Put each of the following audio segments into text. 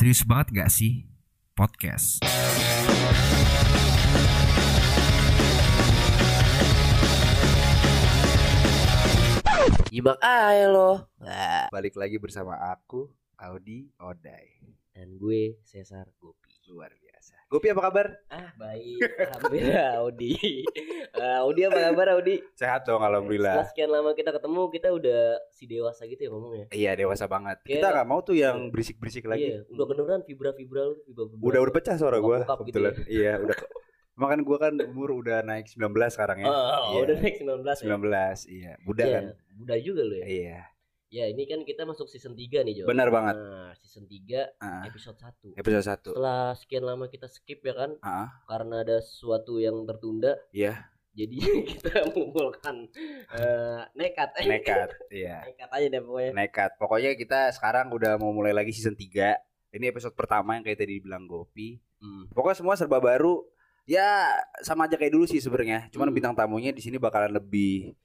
Serius banget gak sih podcast? Jibak aja lo. Nah, Balik lagi bersama aku, Audi Odai. dan gue Cesar Gopi. Luar biasa. Gopi apa kabar? Ah baik, alhamdulillah Audi. Ah, Audi apa kabar Audi? Sehat dong Setelah alhamdulillah. sekian lama kita ketemu, kita udah si dewasa gitu ya ngomongnya. Iya dewasa banget. Kayak- Kita nggak mau tuh yang berisik-berisik lagi. Iya, udah kedengeran vibra-vibra lu, vibra-vibra. Udah udah pecah suara gua Bokap gitu kebetulan. Iya udah. Makan gua kan umur udah naik 19 sekarang ya. Oh, Iya. udah naik 19 ya. 19 iya. Muda Iya, kan. Muda juga lu ya. Iya. Ya, ini kan kita masuk season 3 nih, Jo. Benar banget. Nah, season 3 Ah, episode 1. episode 1. Setelah sekian lama kita skip ya kan, Ah, karena ada sesuatu yang tertunda. Iya. Jadi kita mengumpulkan eh, nekat. nekat. Iya. nekat aja deh pokoknya. Nekat. Pokoknya kita sekarang udah mau mulai lagi season 3. Ini episode pertama yang kayak tadi dibilang Gopi. Hmm. Pokoknya semua serba baru. Ya sama aja kayak dulu sih sebenarnya. Cuman Hmm. bintang tamunya di sini bakalan lebih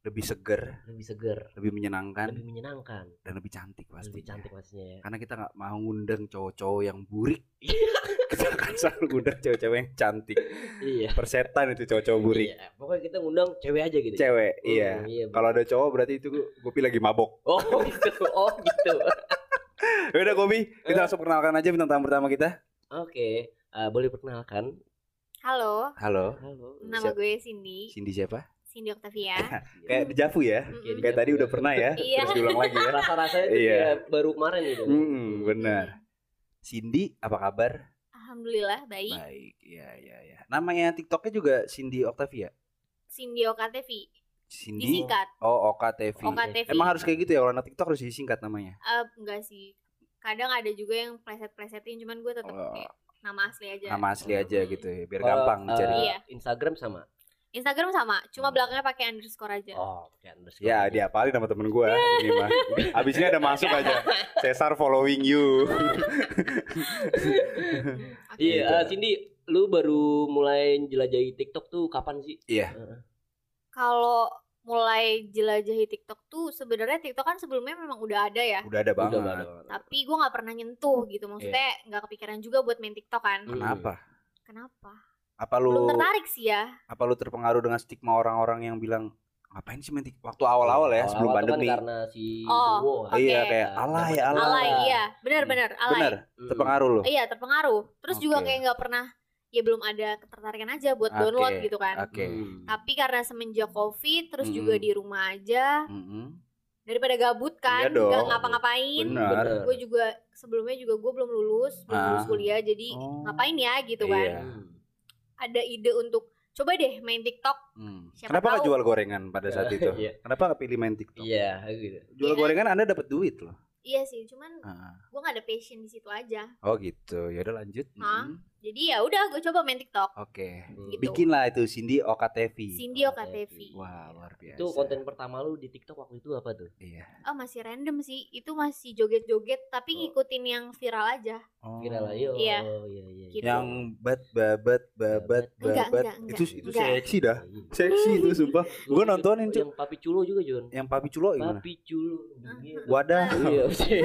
lebih seger, Lebih seger, lebih menyenangkan lebih menyenangkan, dan lebih cantik pasti. lebih cantik pastinya ya. Karena kita nggak mau ngundang cowok-cowok yang burik. Iya. kita akan selalu ngundang cewek-cewek yang cantik. Iya. Persetan itu cowok-cowok burik. Iya, pokoknya kita ngundang cewek aja gitu. ya. Cewek, Hmm, iya. iya, Kalau ada cowok berarti itu Gopi lagi mabok. Oh gitu, oh gitu. Udah Gopi, Eh. kita langsung perkenalkan aja bintang tamu pertama kita. Oke, eh, boleh perkenalkan? Halo, Halo, Halo. nama Siap. gue Cindy, Cindy siapa? Cindy Octavia. Kayak dejavu ya. Mm-mm. Kayak tadi udah pernah ya, Iya. terus diulang lagi ya. Rasa-rasanya tuh Iya. kayak baru kemarin gitu. Hmm, benar. Cindy, apa kabar? Alhamdulillah baik. Baik, iya iya iya. Namanya TikToknya juga Cindy Octavia. Cindy OKTV, Cindy. disingkat Oh, OKTV. OKTV. Emang harus kayak gitu ya kalau anak TikTok harus disingkat namanya. Eh, enggak sih. Kadang ada juga yang pleset-plesetin, cuman gue tetap Oh. kayak nama asli aja. Nama asli aja gitu ya, biar Kalau, gampang eh, dicari. Iya. Instagram sama. Instagram sama, cuma Hmm. belakangnya pakai underscore aja. Oh, kayak underscore. Ya, diapalin sama temen gue ini mah. Abis ini ada masuk aja. Cesar following you. Iya, Gitu. eh, Cindy, lu baru mulai jelajahi TikTok tuh kapan sih? Iya. Heeh. Kalau mulai jelajahi TikTok tuh sebenarnya TikTok kan sebelumnya memang udah ada ya. Udah ada banget. Udah banget. Tapi gue nggak pernah nyentuh gitu. Maksudnya nggak kepikiran juga buat main TikTok kan. Kenapa? Kenapa? Apa Belum lu tertarik sih ya. apa lu terpengaruh dengan stigma orang-orang yang bilang ngapain sih main TikTok waktu awal-awal ya sebelum Awal-awal tuh pandemi. Kan karena si Oh, oke. Iya kayak alay alay. Alay, iya. Benar-benar alay. Bener, Hmm. terpengaruh lu. Iya terpengaruh. Terus juga Oke. kayak nggak pernah ya belum ada ketertarikan aja buat Oke, download gitu kan. Oke. Hmm. Tapi karena semenjak covid terus juga Mm-mm. di rumah aja Mm-mm. daripada gabut kan Iya nggak ngapa-ngapain. Benar. Gue juga sebelumnya juga gue belum lulus, belum Ah. lulus kuliah jadi Oh. ngapain ya gitu Iya. kan. Hmm. Ada ide untuk coba deh main TikTok. Hmm. Siapa Kenapa nggak jual gorengan pada saat itu? Iya. Kenapa nggak pilih main TikTok? Iya, gitu. Jual Iya. gorengan Anda dapat duit loh. Iya sih, cuman Ah. gue nggak ada passion di situ aja. Oh gitu. Ya udah lanjut. Hah? Mm. Jadi ya udah gue coba main TikTok. Oke. Hmm. Gitu. Bikinlah itu Cindy OKTV. Cindy OKTV. Wah, luar biasa. Itu konten pertama lu di TikTok waktu itu apa tuh? Iya. Oh masih random sih, itu masih joget-joget tapi Oh. ngikutin yang viral aja. Oh. Viral ayo. Iya. Oh, iya iya. Gitu. Yang bat babat babat Enggak, babat enggak, enggak, itu itu enggak. seksi dah. Iya. Seksi itu sumpah. Gue nontonin cuy. Yang Papi Culo juga, Jon. Yang papi culo gimana? Papi Culo. Wadah. Iya, sih.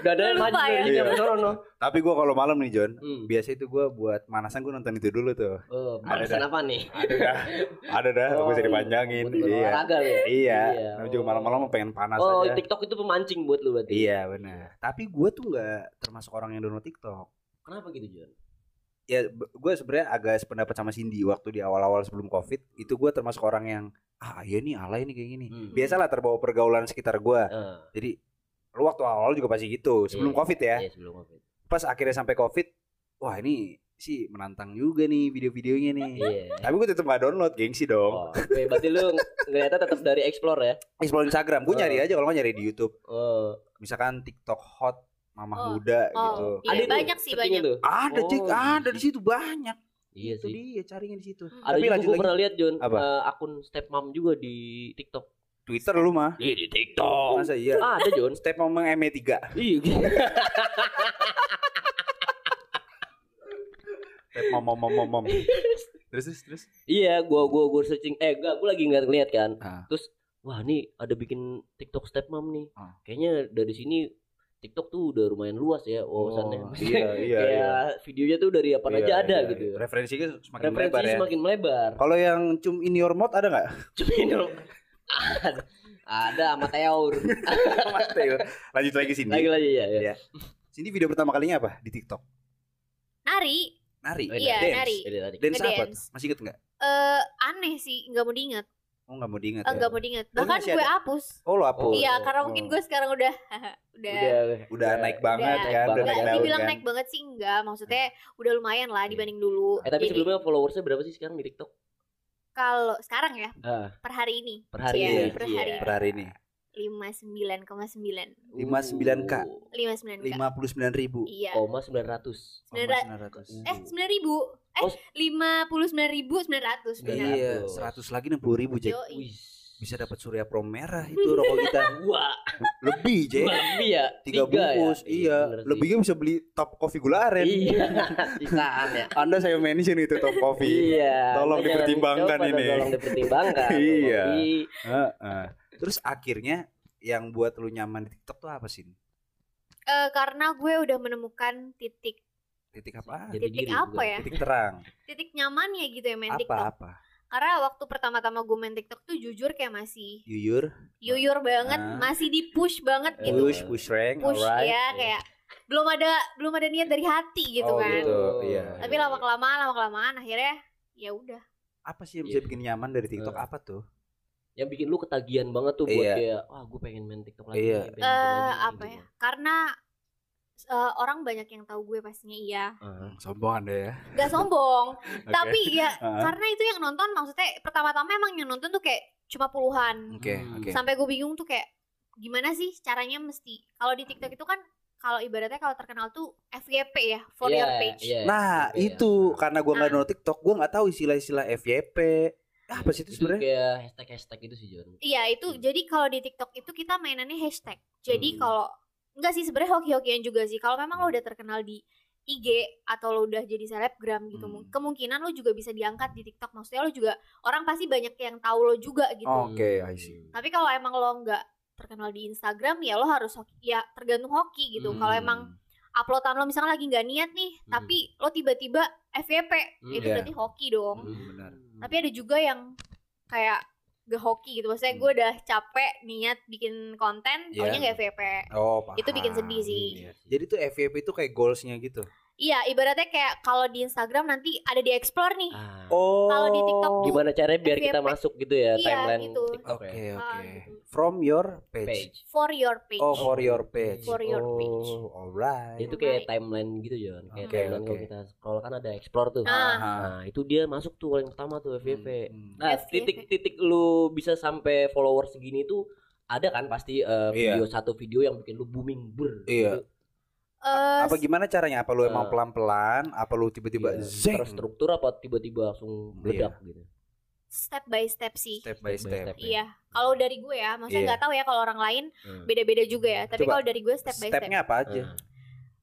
Udah ada Lupa maju ya. Iya. Tapi gue kalau malam nih John, Hmm. biasa itu gue buat manasan gue nonton itu dulu tuh. Oh, dah. apa nih? Ada dah, ada dah. Oh, Gue bisa iya. dipanjangin. Iya. ya? Iya. Iya, Namanya juga oh. malam-malam pengen panas Oh, aja. TikTok itu pemancing buat lu berarti. Iya benar. Tapi gue tuh nggak termasuk orang yang download TikTok. Kenapa gitu, Jon? Ya gue sebenarnya agak sependapat sama Cindy waktu di awal-awal sebelum COVID. Itu gue termasuk orang yang ah iya nih alay nih kayak gini. Hmm. Biasalah terbawa pergaulan sekitar gue. Eh, Jadi lu waktu awal juga pasti gitu sebelum Iya. COVID ya. Iya, sebelum Covid. Pas akhirnya sampai COVID, wah ini sih menantang juga nih video-videonya nih. Iya. Tapi gue tetep gak download, gengsi dong. Oh, oke, berarti lu ng- ngeliatnya tetap dari explore ya? Explore Instagram, gue Oh. nyari aja kalau nggak nyari di YouTube. Oh, Misalkan TikTok hot, mamah Oh. muda Oh, gitu. iya Ada banyak sih banyak. tuh. Ada Oh, cik, ada iya. di situ banyak. Iya itu sih. dia carinya di situ. Hmm. Ada Tapi juga lanjut gue lagi. pernah lihat Jon Apa? eh, akun stepmom juga di TikTok. Twitter lu mah. Iya di TikTok. Masa iya? Ah, ada Jon. Step ngomong ME3. Iya. gitu. Step mom mom mom. Terus terus terus. Iya, gua gua gua searching eh enggak, gua lagi nggak ngeliat kan. Ah. Terus wah nih ada bikin TikTok stepmom nih. Ah. Kayaknya dari sini TikTok tuh udah lumayan luas ya wawasannya. Oh, iya, iya, Kayak iya. videonya tuh dari apa Iya, aja ada iya, gitu. iya. Referensinya semakin Referensinya melebar ya. semakin melebar. Kalau yang cum in your mouth ada nggak? Cuma ini loh. ada, ada sama Teor. Lanjut lagi sini. lagi lagi ya. ya. Iya. Sini video pertama kalinya apa di TikTok? Nari Nari. Oh, Iya, Dance. nari. Jadi tadi. Dance apa? Masih inget nggak? eh aneh sih nggak mau diingat Oh nggak mau diingat. Eh, ya? nggak mau diingat Oh, bahkan gue ada? hapus Oh lo? Oh, iya oh, karena oh. mungkin gue sekarang udah udah Udah, Udah naik banget Udah. kan, udah Naik daun dibilang kan. naik banget sih enggak maksudnya udah lumayan lah dibanding dulu Eh tapi Jadi, sebelumnya followersnya berapa sih sekarang di TikTok? kalau sekarang ya Ah, per hari ini per hari Iya, ini. per Iya. hari Per hari ini. Lima sembilan koma sembilan 59K. Uh, lima sembilan Lima puluh sembilan ribu. iya Koma sembilan ratus. Sembilan ra- eh sembilan ribu eh Oh. lima puluh sembilan ribu sembilan ratus Sembilan benar Iya, ratus. seratus lagi enam puluh ribu Jack. Yoi. Wih. Bisa dapat Surya Pro merah itu rokok kita. Wah, Lebih Jack. lebih ya. Tiga bungkus, ya? iya. sih. Lebihnya bisa beli top coffee gula aren. Iya, sisaan ya. Anda saya mention itu top coffee. Iya. Tolong Jangan dipertimbangkan ini. Tolong dipertimbangkan. Iya. Heeh. Terus akhirnya yang buat lu nyaman di TikTok tuh apa sih? Eh, karena gue udah menemukan titik Titik apa? Jati titik diri apa juga. ya Titik terang. titik nyamannya gitu ya main Apa TikTok apa? karena waktu pertama-tama gue main TikTok tuh jujur kayak masih Yuyur, yuyur banget Ah. masih di push banget gitu push, push rank, push alright. ya kayak belum ada belum ada niat dari hati gitu Oh, kan gitu. iya. tapi lama kelamaan lama kelamaan akhirnya ya udah Apa sih yang bisa Iya. bikin nyaman dari TikTok? Eh. Apa tuh? Yang bikin lu ketagihan banget tuh buat Iya. kayak wah gue pengen main TikTok lagi. Iya. eh lagi," apa gitu. ya karena eh, orang banyak yang tahu gue pastinya iya Ah. Sombong Anda ya. gak sombong tapi ya Ah. karena itu yang nonton maksudnya pertama-tama emang yang nonton tuh kayak cuma puluhan Oke, Hmm. oke. sampai gue bingung tuh kayak gimana sih caranya mesti kalau di TikTok itu kan kalau ibaratnya kalau terkenal tuh FYP ya for Iya, your page iya, Nah, iya. itu karena gua nggak Nah. nonton TikTok, gua nggak tahu istilah-istilah FYP. Ah, apa sih itu itu sebenarnya? kayak hashtag hashtag itu sih John. Iya itu jadi kalau di TikTok itu kita mainannya hashtag. Jadi Hmm. kalau enggak sih sebenarnya hoki-hokian juga sih. Kalau memang lo udah terkenal di IG atau lo udah jadi selebgram gitu, Hmm. kemungkinan lo juga bisa diangkat di TikTok. Maksudnya lo juga orang pasti banyak yang tahu lo juga gitu. Oke, I see. Tapi kalau emang lo nggak terkenal di Instagram ya lo harus hoki, ya tergantung hoki gitu. Hmm. Kalau emang uploadan lo misalnya lagi nggak niat nih, Hmm. tapi lo tiba-tiba FYP, Hmm. itu Iya. berarti hoki dong. Hmm. benar. Tapi ada juga yang kayak gak hoki gitu. Maksudnya Hmm. gue udah capek niat bikin konten, Iya. taunya gak FYP. Oh, paham. Itu bikin sedih sih. Iya. Jadi tuh FYP itu kayak goalsnya gitu. Iya, ibaratnya kayak kalau di Instagram nanti ada di explore nih. Ah. Oh. Kalau di TikTok tuh Gimana caranya biar kita masuk gitu ya Iya, timeline gitu. TikTok Oke, ya. oke. Ah, gitu. From your page. Page. For your page. Oh, for your page. For your page. Oh, alright. Itu kayak timeline gitu John. Kayak Oke, timeline kalau oke. kita scroll kan ada explore tuh. Ah. Nah, itu dia masuk tuh paling pertama tuh FYP. Hmm. Nah, FYP. titik-titik lu bisa sampai follower segini tuh ada kan pasti Iya. video satu video yang bikin lu booming ber. Iya. gitu. Eh, Apa gimana caranya? Apa lu emang Eh. pelan-pelan? Apa lu tiba-tiba Iya, zeng? terstruktur apa tiba-tiba langsung meledak gitu. step by step sih. Step by Step step. step. Iya, kalau dari gue ya, maksudnya Iya. nggak tahu ya kalau orang lain Hmm. beda-beda juga ya. Tapi kalau dari gue step by step. Stepnya apa aja? Ah.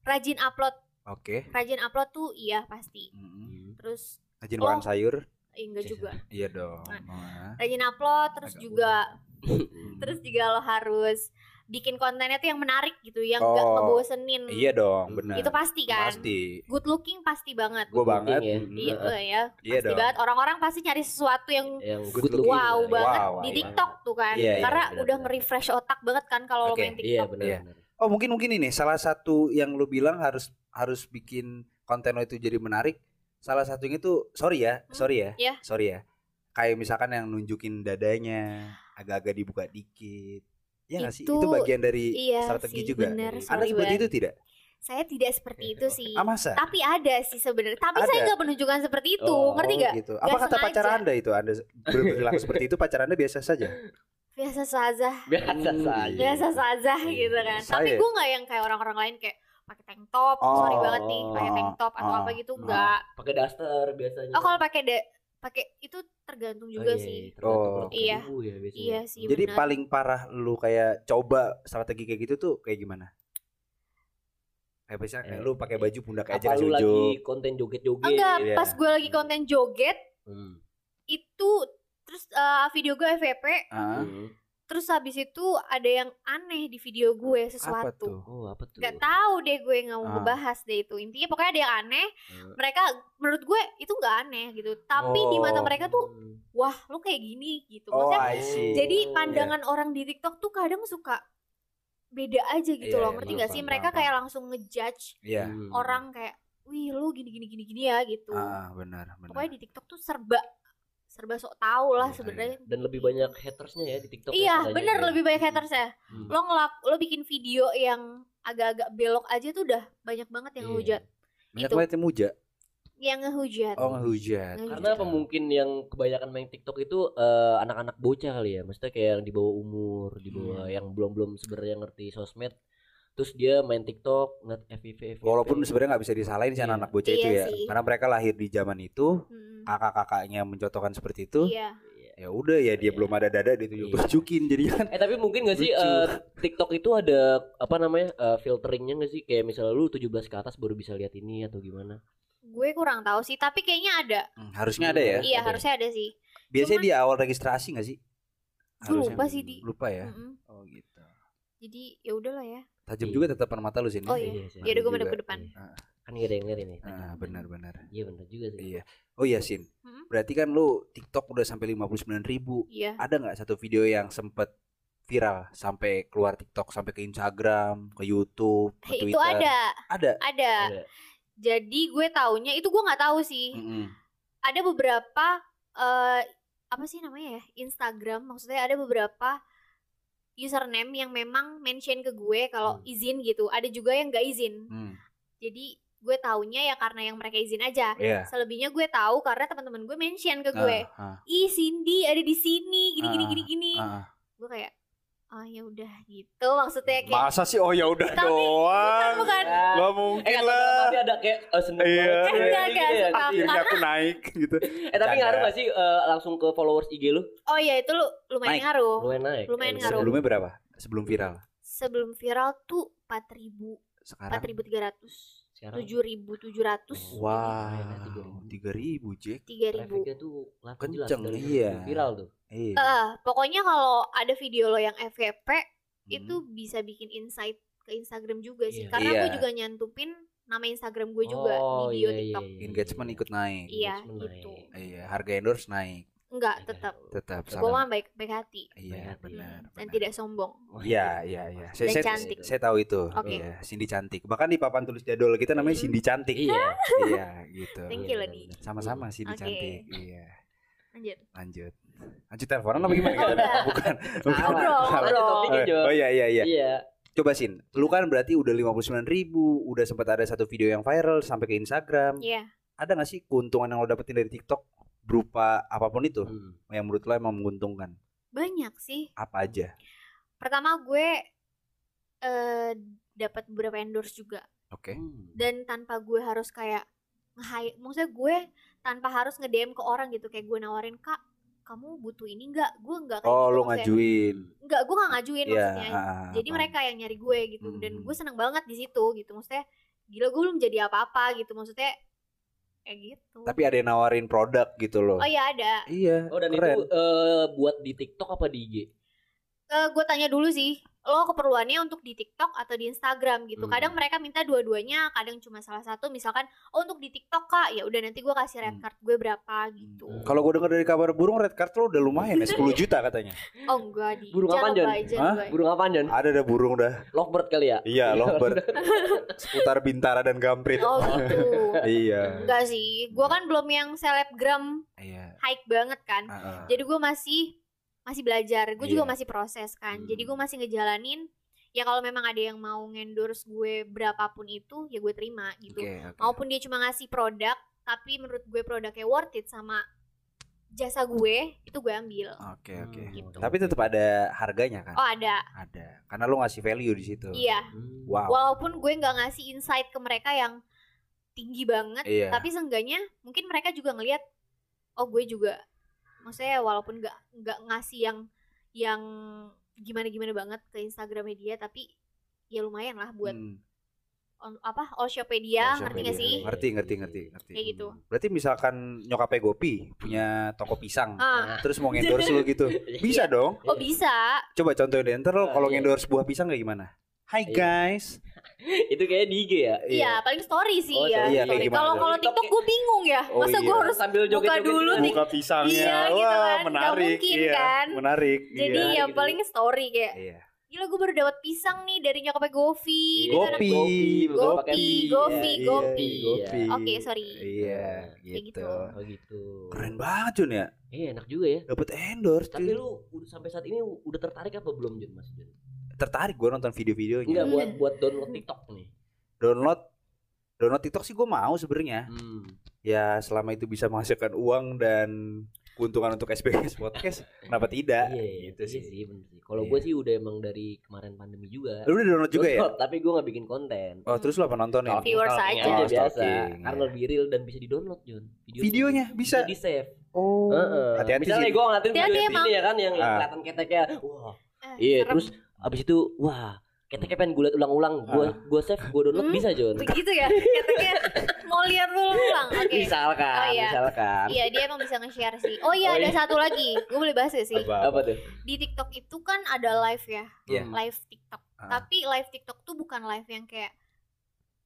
Rajin upload, Oke. rajin upload tuh iya pasti. Mm-mm. Hmm. Terus Rajin Oh. makan sayur? eh, enggak Iya. juga. Iya dong. Nah. Rajin upload, terus Agak juga Hmm. terus juga lo harus bikin kontennya tuh yang menarik gitu yang nggak Oh, ngebosenin Iya dong, benar. itu pasti kan Pasti. good looking pasti banget Gue banget. ya. Iya eh, ya Iya pasti dong. banget orang-orang pasti cari sesuatu yang Yang Good good looking. wow ya. banget Wow, di wow. TikTok tuh kan Iya, iya, karena benar, udah benar. nge-refresh otak banget kan kalau lo Oke, main Iya TikTok benar. Iya. benar. Oh mungkin mungkin ini salah satu yang lu bilang harus harus bikin konten lo itu jadi menarik. Salah satunya tuh sorry ya, Hmm, sorry ya, iya. sorry ya. Kayak misalkan yang nunjukin dadanya, agak-agak dibuka dikit. Ya nggak sih? Itu- Itu bagian dari iya strategi sih, juga. bener, Anda sorry seperti itu tidak? saya tidak seperti itu sih Ah masa? tapi ada sih sebenarnya tapi Ada. saya nggak menunjukkan seperti itu Oh, ngerti nggak Gitu. Apa kata pacar sengaja. Anda itu? Anda berperilaku seperti itu pacar Anda biasa saja? biasa saja Biasa Hmm, saja. biasa saja gitu kan tapi Saya- gue nggak yang kayak orang-orang lain kayak pakai tank top Oh, sorry banget nih pakai tank top atau oh, apa gitu oh. enggak Pakai daster biasanya. oh kalau pakai de pakai itu tergantung juga Oh, iya, sih tergantung Oh. Iya. ya biasanya. iya sih Jadi benar. paling parah lu kayak coba strategi kayak gitu tuh kayak gimana? Kayak kayak Eh, lu pakai baju pundak aja Apa lu lagi konten joget-joget? enggak iya. pas gue lagi konten joget Hmm. itu terus eh, video gue FVP Hmm. Terus habis itu ada yang aneh di video gue Apa sesuatu tuh? Oh, apa tuh? Gak tahu deh gue nggak mau Ah. ngebahas deh itu intinya pokoknya ada yang aneh Hmm. mereka menurut gue itu nggak aneh gitu tapi di mata Oh. mereka tuh wah lu kayak gini gitu Oh, maksudnya I see. jadi Oh, pandangan orang di TikTok tuh kadang suka beda aja gitu Iya, loh iya, ngerti gak sih mereka kayak langsung ngejudge Iya. Hmm. orang kayak wih lu gini gini gini gini ya gitu Ah, benar, benar. pokoknya di TikTok tuh serba serba sok tahu lah Iya, sebenarnya dan lebih banyak hatersnya ya di TikTok. ya, iya bener Iya. lebih banyak haters ya Hmm. lo ngelak lo bikin video yang agak-agak belok aja tuh udah banyak banget yang Iya. ngehujat Banyak itu. banget yang muja. yang ngehujat Oh, ngehujat. Ngehujat. Karena apa mungkin yang kebanyakan main TikTok itu eh, anak-anak bocah kali ya, maksudnya kayak yang di bawah umur, di bawah Hmm. yang belum-belum sebenarnya ngerti sosmed. Terus dia main TikTok, ngeliat FVV. Walaupun sebenarnya nggak bisa disalahin sih Iya. anak-anak bocah itu Iya ya, sih. karena mereka lahir di zaman itu, kakak-kakaknya mencontohkan seperti itu. iya Ya udah ya dia Iya. belum ada dada ditunjuk-tunjukin jadi kan. Eh tapi mungkin gak sih eh, TikTok itu ada apa namanya eh, filteringnya gak sih kayak misalnya lu 17 ke atas baru bisa lihat ini atau gimana? gue kurang tahu sih tapi kayaknya ada Hmm, harusnya ada ya. iya ada. harusnya ada sih Biasanya Cuman- di awal registrasi nggak sih? Gue lupa sih, Di. Lupa ya. Oh gitu. jadi ya udahlah ya Tajam Iya. juga tatapan mata lu sini. Oh, iya. sih. ya udah gue madep ke depan Iya. Kan gak ada yang lihat ini. Ah, benar-benar. Iya benar juga sih. Iya. Oh iya Sin. Hmm? Berarti kan lu TikTok udah sampai 59 ribu. iya Ada nggak satu video yang sempet viral sampai keluar TikTok sampai ke Instagram, ke YouTube, ke Hey, Twitter? itu ada Ada. ada Ada. jadi gue taunya itu gue nggak tahu sih Mm-mm. ada beberapa eh apa sih namanya ya Instagram maksudnya ada beberapa username yang memang mention ke gue kalau Hmm. izin gitu ada juga yang gak izin Hmm. jadi gue taunya ya karena yang mereka izin aja Iya. selebihnya gue tahu karena teman-teman gue mention ke gue Ah, ah, ih Cindy ada di sini gini gini Ah, gini gini ah, ah. gue kayak oh ya udah gitu maksudnya kayak Masa sih? Oh ya udah Tapi doang. bukan Gak Eh mungkin kata lah. tapi ada kayak eh, seneng Iya, banget. iya. Gitu Enggak, ya. Akhirnya aku naik gitu. Eh tapi Canda. ngaruh gak sih eh, langsung ke followers IG lu? oh ya itu lu lumayan Naik. ngaruh Lumayan naik. Lumayan Eh, ngaruh. Sebelumnya berapa? Sebelum viral. sebelum viral tuh 4000 Sekarang 4300 Sekarang 7700 Wah, Lumayan, tiga ribu Jack. 3000 trafficnya tuh Kenceng, dari iya. viral tuh. Iya. Eh, pokoknya kalau ada video lo yang FYP Hmm. itu bisa bikin insight ke Instagram juga sih Iya. karena Iya. gue juga nyantupin nama Instagram gue juga Oh, di bio iya, TikTok iya, Engagement ikut naik. Iya, Engagement gitu. naik. Iya, harga endorse naik. Enggak Iya. tetap Tetap gue sama. mah baik baik hati Iya, benar. dan benar. tidak sombong Iya, iya, iya. Saya, Dan saya, cantik. saya tahu itu. Oke. Iya, Cindy cantik. Bahkan di papan tulis jadwal kita namanya Hmm. Cindy cantik. Iya. iya, gitu. Thank Iya, you, Lodi. Sama-sama Cindy Oke. cantik. Iya. lanjut Lanjut. Lanjut teleponan apa gimana? Oh. Bukan. Bukan. Ngobrol, Lanjut ngobrol. topiknya, Jo. Oh iya iya iya. Iya. Coba Sin, lu kan berarti udah 59 ribu, udah sempat ada satu video yang viral sampai ke Instagram. Iya Ada gak sih keuntungan yang lo dapetin dari TikTok berupa apa pun itu Hmm. yang menurut lo emang menguntungkan? banyak sih Apa aja? pertama gue eh dapat beberapa endorse juga Oke. Hmm. dan tanpa gue harus kayak nge maksudnya gue tanpa harus nge DM ke orang gitu kayak gue nawarin kak kamu butuh ini nggak gue nggak kayak Oh, gitu lo maksudnya. ngajuin. nggak gue nggak ngajuin Iya. maksudnya ah, jadi mereka yang nyari gue gitu dan Hmm. gue seneng banget di situ gitu maksudnya gila gue belum jadi apa-apa gitu maksudnya kayak gitu Tapi ada yang nawarin produk gitu loh. oh iya ada Iya. Oh dan keren. itu eh, buat di TikTok apa di IG? Eh, gue tanya dulu sih lo keperluannya untuk di TikTok atau di Instagram gitu Hmm. kadang mereka minta dua-duanya kadang cuma salah satu misalkan oh untuk di TikTok kak ya udah nanti gue kasih red Hmm. card gue berapa gitu Hmm. Kalau gue dengar dari kabar burung red card lo udah lumayan ya 10 juta katanya. oh enggak di Burung Hah? bay. Burung apaan Jon? Ada ada burung dah. Lovebird kali ya? Iya, lovebird. Seputar Bintara dan Gamprit. oh gitu iya. enggak sih gue kan belum yang selebgram Iya. high banget kan Ah, ah. jadi gue masih masih belajar gue juga Iya. masih proses kan Hmm. jadi gue masih ngejalanin ya kalau memang ada yang mau ngendorse gue berapapun itu ya gue terima gitu Oke, oke. maupun dia cuma ngasih produk tapi menurut gue produknya worth it sama jasa gue itu gue ambil Oke, oke. Hmm, Gitu. Tapi tetap ada harganya kan? oh ada Ada. Karena lo ngasih value di situ. iya Hmm. Wow. walaupun gue nggak ngasih insight ke mereka yang tinggi banget Iya. tapi seenggaknya mungkin mereka juga ngelihat oh gue juga maksudnya walaupun nggak nggak ngasih yang yang gimana gimana banget ke Instagram media tapi ya lumayan lah buat Hmm. on- apa Allshopedia, Oh, ngerti gak dia. sih? Ngerti, ngerti, ngerti, ngerti. Kayak gitu. Berarti misalkan nyokapnya Gopi punya toko pisang, Ah, terus mau ngendorse lu gitu. Bisa dong. oh bisa. Coba contohin deh, ntar lo Ah, kalau iya. ngendorse buah pisang kayak gimana? Hai Iya. guys. itu kayak di IG ya Iya, paling story sih Oh, ya. Iya, gimana Kalau kalau TikTok gue bingung ya. Oh, Masa gue iya. harus sambil buka joget-joget dulu gitu. nih. Buka pisangnya. Iya, gitu Wah, kan. Menarik. mungkin, iya. kan? Menarik. Jadi iya. ya gitu. paling story kayak Iya. Gila gue baru dapat pisang nih dari nyokapnya Govi Iya, gitu kan. Gopi. Gopi, pi. Gopi, Iya, Gopi. Gopi. Oke, sorry. Iya, gitu. gitu. oh gitu Keren banget Jun ya. iya enak juga ya Dapat endorse. tapi lu udah sampai saat ini udah tertarik apa belum Jun Mas Jun tertarik gue nonton video-videonya. Enggak Hmm. buat buat download TikTok nih Download download TikTok sih gue mau sebenarnya. hmm. Ya selama itu bisa menghasilkan uang dan keuntungan untuk SBS podcast, kenapa tidak? iya gitu iya sih. sih bener sih kalau Iya. gue sih udah emang dari kemarin pandemi juga Lu udah download juga ya? Download, tapi gue gak bikin konten Oh, terus lu apa nontonin? Stalking- Viewers aja. Oh, biasa stalking, karena iya. lebih real dan bisa di download Jun Video Videonya bisa. di save Oh. Hati-hati misalnya sih. gue ngeliatin video ini ya kan yang, yang Ah. kelihatan keteknya wah Eh, iya terus abis itu wah keteknya pengen gue liat ulang-ulang gue Ah. gue save gue download Hmm? bisa Jun begitu ya. Katanya mau lihat dulu ulang. Oke. misalkan Oh, iya. misalkan Iya dia emang bisa nge-share sih. Oh iya Oh, ada iya. satu lagi. Gue boleh bahas gak sih? Apa? apa tuh Di TikTok itu kan ada live ya. Hmm. Live TikTok. Ah. Tapi live TikTok tuh bukan live yang kayak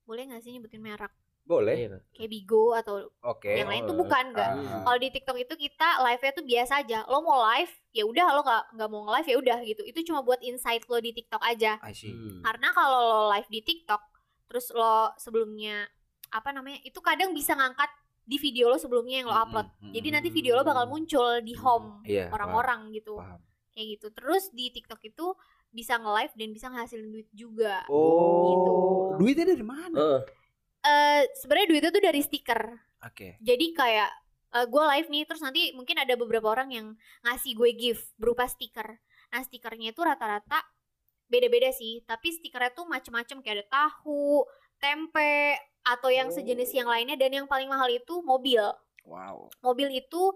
boleh gak sih nyebutin merek Boleh. Iya, kayak Bigo atau Oke. yang lain tuh bukan enggak. Ah. Kalau di TikTok itu kita live-nya tuh biasa aja. Lo mau live, ya udah lo nggak nggak mau nge-live ya udah gitu. Itu cuma buat insight lo di TikTok aja. I see. Hmm. Karena kalau lo live di TikTok, terus lo sebelumnya apa namanya? Itu kadang bisa ngangkat di video lo sebelumnya yang lo upload. Mm, mm, Jadi nanti video lo bakal muncul di home Iya. orang-orang gitu. Paham. Kayak gitu. Terus di TikTok itu bisa nge-live dan bisa ngasilin duit juga. Oh. Gitu. Duitnya dari mana? Heeh. Eh sebenarnya duitnya tuh dari stiker. Oke. Jadi kayak eh, gue live nih terus nanti mungkin ada beberapa orang yang ngasih gue gift berupa stiker. Nah stikernya itu rata-rata beda-beda sih, tapi stikernya tuh macem-macem kayak ada tahu, tempe atau yang sejenis yang lainnya dan yang paling mahal itu mobil. Wow. Mobil itu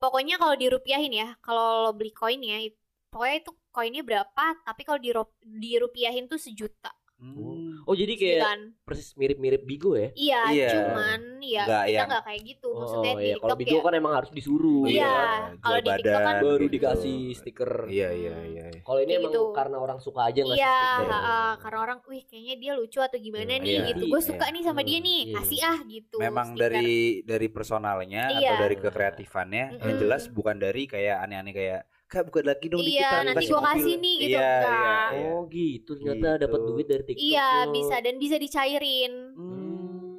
pokoknya kalau dirupiahin ya, kalau lo beli koin ya, it- pokoknya itu koinnya berapa, tapi kalau diru- dirupiahin tuh sejuta. Hmm. Oh jadi kayak kan. persis mirip-mirip Bigo ya Iya, Iya. cuman ya Nggak kita yang- nggak kayak gitu. Maksudnya oh di iya kalau TikTok Bigo ya. kan emang harus disuruh Iya, Iya, kalau di TikTok kan baru gitu. dikasih stiker Iya, iya, iya. iya. kalau ini emang gitu. karena orang suka aja ngasih Iya, karena orang, wih kayaknya dia lucu atau gimana Iya, nih iya. gitu. Gue suka Iya. nih sama dia Hmm, nih, iya. kasih ah gitu. Memang stiker. dari dari personalnya Iya. atau dari kekreatifannya yang jelas bukan dari kayak aneh-aneh kayak kak buka lagi dong dikit Iya, Kak, nanti mobil." kasih nih, gitu. Iya, Enggak. iya, iya. oh gitu ternyata Gitu. dapat duit dari TikTok Iya, bisa dan bisa dicairin. Hmm.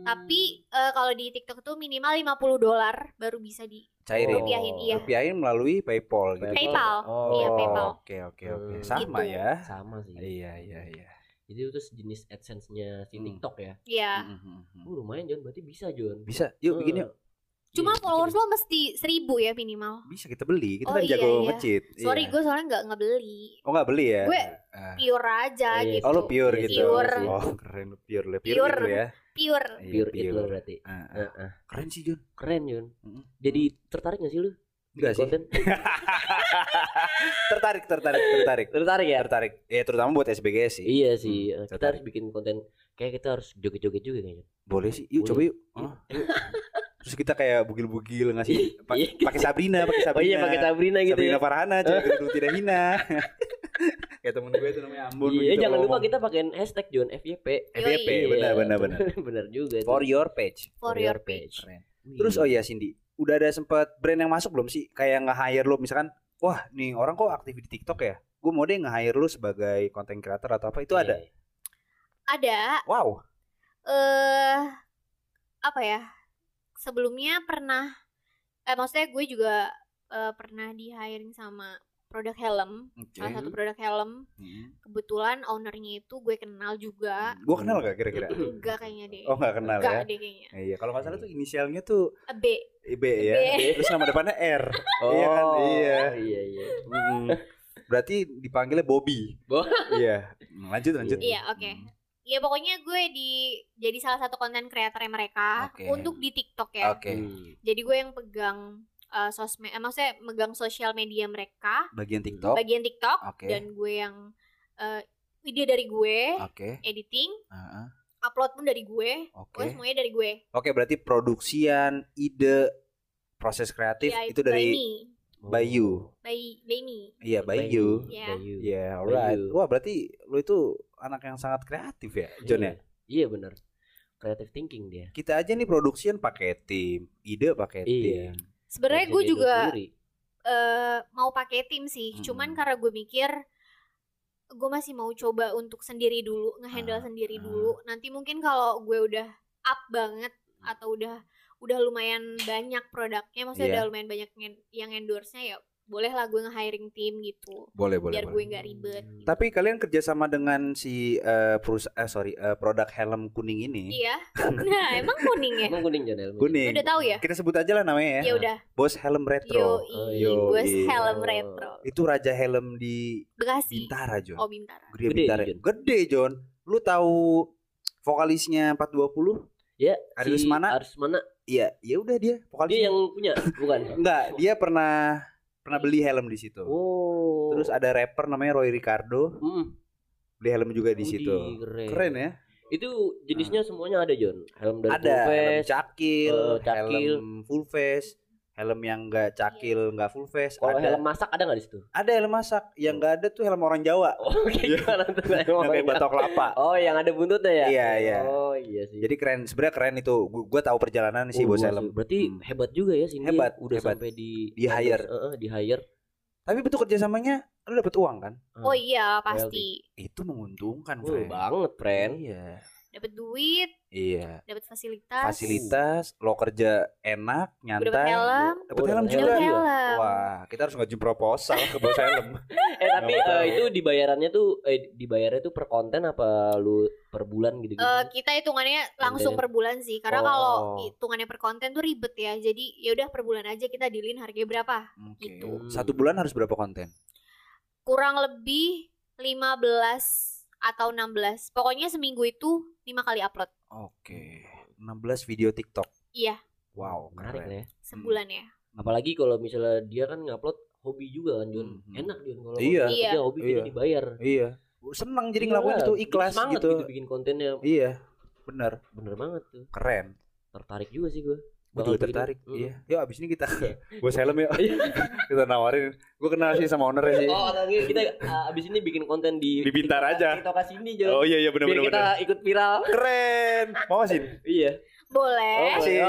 Tapi eh, kalau di TikTok tuh minimal 50 dolar baru bisa di Cairin. rupiahin, iya. Rupiahin melalui PayPal gitu. PayPal. oh Iya, PayPal. Oke, oke, oke. Hmm. Sama Gitu. ya. sama sih Iya, iya, iya. jadi itu sejenis adsense-nya si Hmm. TikTok ya Iya. Hmm, hmm, hmm. oh lumayan John berarti bisa John Bisa, yuk bikin yuk. Cuma Iya, followers lo mesti 1000 ya minimal. Bisa kita beli. Kita Oh, kan iya, jago iya. ngecit. Sorry, Iya. gue soalnya nggak nggak beli. Oh, nggak beli ya? Gue Ah. pure aja Iya, gitu. Oh, lu pure Iya, gitu. pure. Oh, keren lu pure. Lu pure, Pure. gitu ya. Pure. Iya, pure itu berarti Ah, ah. Heeh. Keren sih, Jun. keren Mm. jadi tertarik gak sih lu Enggak sih. konten tertarik, tertarik, tertarik. tertarik ya Tertarik. Ya, terutama buat SBGS sih. iya sih Hmm, kita tertarik. harus bikin konten kayak kita harus joget-joget juga kayaknya Boleh sih. Yuk Boleh. coba yuk. Oh. Terus kita kayak bugil-bugil ngasih pa- Iya. pakai Sabrina, pakai oh Sabrina. iya pakai Sabrina gitu Sabrina ya Farhana, cewek gendut tidak hina. Kayak temen gue itu namanya Ambon. iya begitu jangan lupa ngomong. kita pakein hashtag John FYP FYP, Yoi. benar benar benar. benar juga For your page. For your page. Keren. Terus oh iya Cindy, udah ada sempat brand yang masuk belum sih? Kayak nge-hire lo misalkan, wah nih orang kok aktif di TikTok ya? Gue mau deh nge-hire lo sebagai content creator atau apa? Itu Iya, ada. Ada Wow. eh apa ya? Sebelumnya pernah eh maksudnya gue juga eh, pernah di hiring sama produk helm, Oke. salah satu produk helm. Hmm. Kebetulan ownernya itu gue kenal juga. Gue kenal gak kira-kira? Enggak kayaknya deh. Oh nggak kenal Enggak ya? deh kayaknya. Eh, Iya, kalau nggak salah tuh inisialnya tuh Eh, B. B ya. B. Terus nama depannya R. Oh, Iya kan? Iya. iya iya Mm. Berarti dipanggilnya Bobby. Bo- iya. Lanjut lanjut. Iya, oke. Hmm. Ya pokoknya gue di jadi salah satu konten kreatornya mereka Oke. untuk di TikTok ya. Oke. Hmm. Jadi gue yang pegang eh, sosmed, eh, maksudnya megang sosial media mereka, Bagian TikTok. bagian TikTok Oke. dan gue yang eh, ide dari gue, Oke. editing, Heeh. upload pun dari gue Oke. pokoknya semuanya dari gue Oke, berarti produksian, ide, proses kreatif ya itu dari by me Bayu. Iya, Bayu. Iya. Bayu. Iya, alright. Bayu. Wah, berarti lu itu anak yang sangat kreatif ya, John ya? Iya benar. Creative thinking dia. Kita aja nih produksian pakai tim, ide pakai Iya. tim. sebenarnya gue juga eh, mau pakai tim sih Hmm. cuman karena gue mikir gue masih mau coba untuk sendiri dulu ngehandle Ah, sendiri ah. dulu nanti mungkin kalau gue udah up banget atau udah udah lumayan banyak produknya maksudnya Iya. udah lumayan banyak yang- yang endorse-nya ya boleh lah gue nge-hiring tim gitu Boleh, boleh. biar boleh. gue nggak ribet gitu. Tapi kalian kerjasama dengan si eh, perus eh sorry eh, produk helm kuning ini. iya nah emang kuning ya Emang kuning Janel. Kuning. udah tahu ya Kita sebut aja lah namanya ya ya. udah Bos helm yo retro. Oh, yo, gue iya. helm retro Itu raja helm di Bekasi Bintara, John. oh bintara Gede, Gede, Bintara. John. Gede, John. Lu tahu vokalisnya 420? Ya, Aris si mana? Aris mana? Iya, ya udah dia vokalisnya. Dia yang punya, bukan? Enggak, dia pernah pernah beli helm di situ. Oh. Terus ada rapper namanya Roy Ricardo, Hmm. beli helm juga di situ. Keren. Keren ya? Itu jenisnya semuanya ada John. Helm dari ada full helm face. cakil, eh, cakil. helm full face, helm yang enggak cakil, enggak full face. Kalau ada. helm masak ada nggak di situ? Ada helm masak, yang enggak ada tuh helm orang Jawa. Oh, kayak gimana tuh? Yang kayak batok kelapa. Oh, yang ada buntutnya ya? Iya, iya. Oh, iya sih. Jadi keren, sebenarnya keren itu. Gu- Gua tahu perjalanan sih Oh, bos helm. Berarti Hmm. hebat juga ya sini. Hebat, Udah hebat. sampai di Di hire. Heeh, di hire. Tapi bentuk kerjasamanya lu dapet uang kan? oh iya pasti Itu menguntungkan, Oh, friend. banget, friend. Iya. Dapat duit Iya. dapat fasilitas Fasilitas, lo kerja enak, nyantai. Dapat helm. Dapat helm juga. helm Wah, kita harus ngajuin proposal ke bos helm. Eh tapi tahu. itu dibayarannya tuh eh dibayarnya tuh per konten apa lu per bulan gitu gitu? Eh, kita hitungannya langsung Konten. per bulan sih karena Oh. kalau hitungannya per konten tuh ribet ya jadi ya udah per bulan aja kita dealin harganya berapa Oke. Gitu. Satu bulan harus berapa konten? kurang lebih 15 atau 16 pokoknya seminggu itu lima kali upload Oke. 16 video TikTok. iya Wow, Menarik keren. ya. sebulan ya Apalagi kalau misalnya dia kan ngupload hobi juga kan Jun. Hmm, hmm. Enak Jun kalau Iya. kerja Iya. hobi Iya. dibayar. Iya. Senang jadi Iya, ngelakuin itu ikhlas semangat gitu. bikin kontennya. Iya. Bener, Bener banget tuh. keren. Tertarik juga sih gue. Gue juga tertarik. Iya. Yuk abis ini kita bos helm yuk. Iya. kita nawarin. Gue kenal sih sama ownernya sih. Oh, atau enggak, kita uh, abis ini bikin konten di Di Bintar aja. Kita kasih ini Jun. Oh iya iya bener Biar bener. kita bener. ikut viral. Keren. Mau sih? iya. boleh. Oh, asik.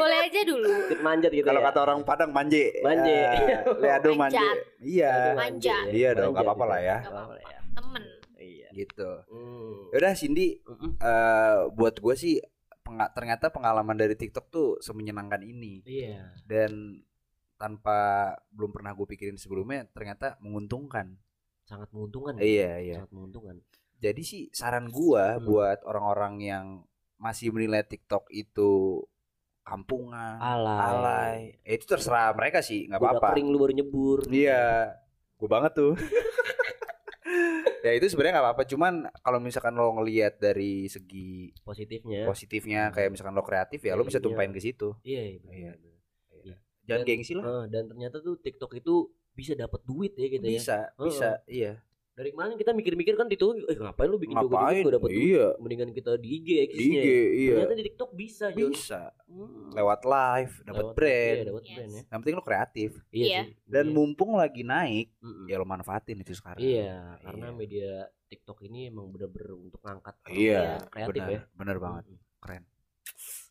boleh aja dulu Ikut manjat gitu Kalau ya. kata orang Padang manje. Manje. Ya, Leado manje. Manjat. Iya. Manja. ya. Iya dong, Manjat nggak apa-apa gitu. lah ya. Apa-apa lah ya. temen Iya. Gitu. Hmm. Yaudah Cindy, Mm-mm. eh buat gue sih penga- ternyata pengalaman dari TikTok tuh semenyenangkan ini Iya. dan tanpa belum pernah gue pikirin sebelumnya ternyata menguntungkan. Sangat menguntungkan. ya. Iya iya. Sangat menguntungkan. Jadi sih saran gua Hmm. buat orang-orang yang masih menilai TikTok itu kampungan, Alay. alay. Eh, itu terserah mereka sih, nggak Udah apa-apa. kering lu baru nyebur. Iya, gue banget tuh. ya itu sebenarnya nggak apa-apa. Cuman kalau misalkan lo ngelihat dari segi Positifnya. positifnya, kayak misalkan lo kreatif ya, lo bisa Iya. tumpahin ke situ. Iya, iya. Iya. benar. Iya. Jangan Dan- gengsi lah. Eh, dan ternyata tuh TikTok itu bisa dapat duit ya gitu ya. Bisa, bisa, iya. Dari kemarin kita mikir-mikir kan itu eh ngapain lu bikin joget Ngapain? gak dapat duit. Iya. Mendingan kita di IG Di eksisnya. IG, iya. Ternyata di TikTok bisa, Jon. Bisa. Hmm. Lewat live, dapat brand. Iya, dapat Yes. brand ya. Yang penting lo kreatif. Iya, Iya. sih. Dan Iya. mumpung lagi naik, Mm-mm. ya lo manfaatin itu sekarang. Iya, karena Iya. media TikTok ini emang bener-bener untuk ngangkat Iya, kreatif benar, ya. benar banget. Keren.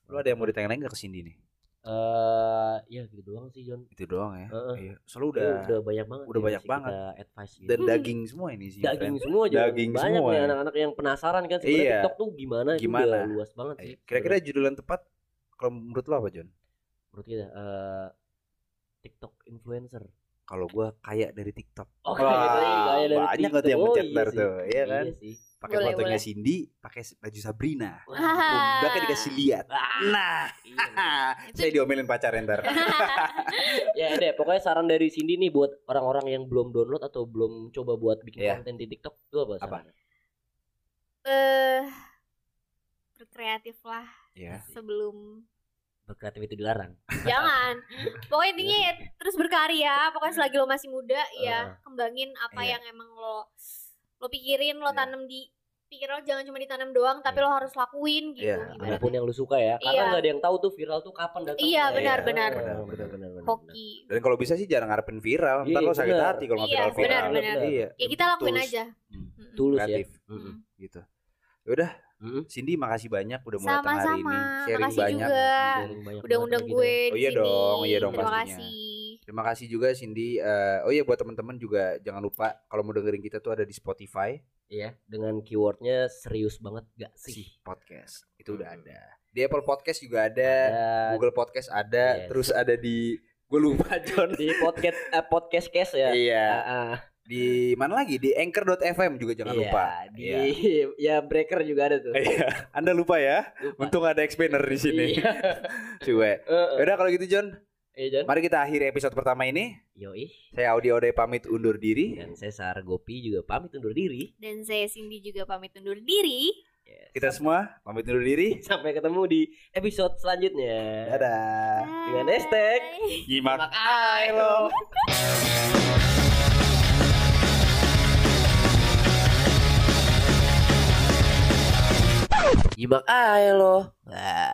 Lo ada yang mau ditanya lagi nggak ke Cindy nih? Eh, ya gitu doang sih, Jon. Itu doang ya. Heeh. Iya. Soalnya Udah, udah udah banyak banget. udah banyak banget. advice gitu. dan daging semua ini sih. daging friend. semua. Daging banyak semua nih ya. anak-anak yang penasaran kan sebenarnya Iya. TikTok tuh gimana, itu Gimana? udah luas banget sih. Iya. Kira-kira judul yang tepat kalau menurut lo apa, John? menurut kita eh, TikTok influencer. Kalau gua kaya dari TikTok. Oh, Wah, kayak dari banyak TikTok. yang Oh, mencet iya tuh, iya kan? Iya. Pakai fotonya. Cindy, pakai baju Sabrina. Wah, Pundaknya dikasih lihat. Ah, Nah, iya, bener. saya diomelin pacar ntar. ya deh pokoknya saran dari Cindy nih buat orang-orang yang belum download atau belum coba buat bikin Iya. konten di TikTok itu apa Apa? eh berkreatif lah ya. sebelum berkreatif itu dilarang jangan pokoknya intinya ya terus berkarya pokoknya selagi lo masih muda ya kembangin apa Iya. yang emang lo lo pikirin lo Iya. tanam di pikiran lo jangan cuma ditanam doang tapi lo harus lakuin gitu. Iya, Ibaratnya. apa pun yang lu suka ya karena Iya. nggak ada yang tahu tuh viral tuh kapan datang Iya, benar, benar. benar benar benar benar. Hoki. Dan kalau bisa sih jangan ngarepin viral. Iya, Ntar lo sakit benar. hati kalau nggak Iya, viral viral. benar, benar. Iya. Ya kita lakuin Tulus. aja. Hmm, tulus ya Kreatif Mm-mm. gitu. Yaudah, Mm-mm. Cindy makasih banyak udah mau datang hari ini. Sharing Makasih banyak. juga. Sharing banyak Udah undang gue. Oh iya dong, iya dong Terima pastinya. kasih. Terima kasih juga Cindy. Eh, oh iya buat teman-teman juga jangan lupa kalau mau dengerin kita tuh ada di Spotify Iya, dengan keywordnya serius banget gak sih sih? podcast. Itu udah Hmm. ada. Di Apple Podcast juga ada, Ada Google Podcast ada, Yes. terus ada di gue lupa John. di podcast eh, podcast cast ya. Iya. Ah, ah. Di mana lagi? Di anchor.fm juga jangan Iya, lupa. Di Iya. ya breaker juga ada tuh. Iya. Anda lupa ya? Lupa. Untung ada explainer di sini. Iya. Coba. Heeh. Udah kalau gitu John, Iya, Jon. mari kita akhiri episode pertama ini. Yoi. Saya Audi Ode pamit undur diri. Dan saya Sar Gopi juga pamit undur diri. Dan saya Cindy juga pamit undur diri. Yes. Kita semua pamit undur diri. Sampai ketemu di episode selanjutnya. Dadah. Dengan hashtag Nyimak ai jebak aja lo. Nah.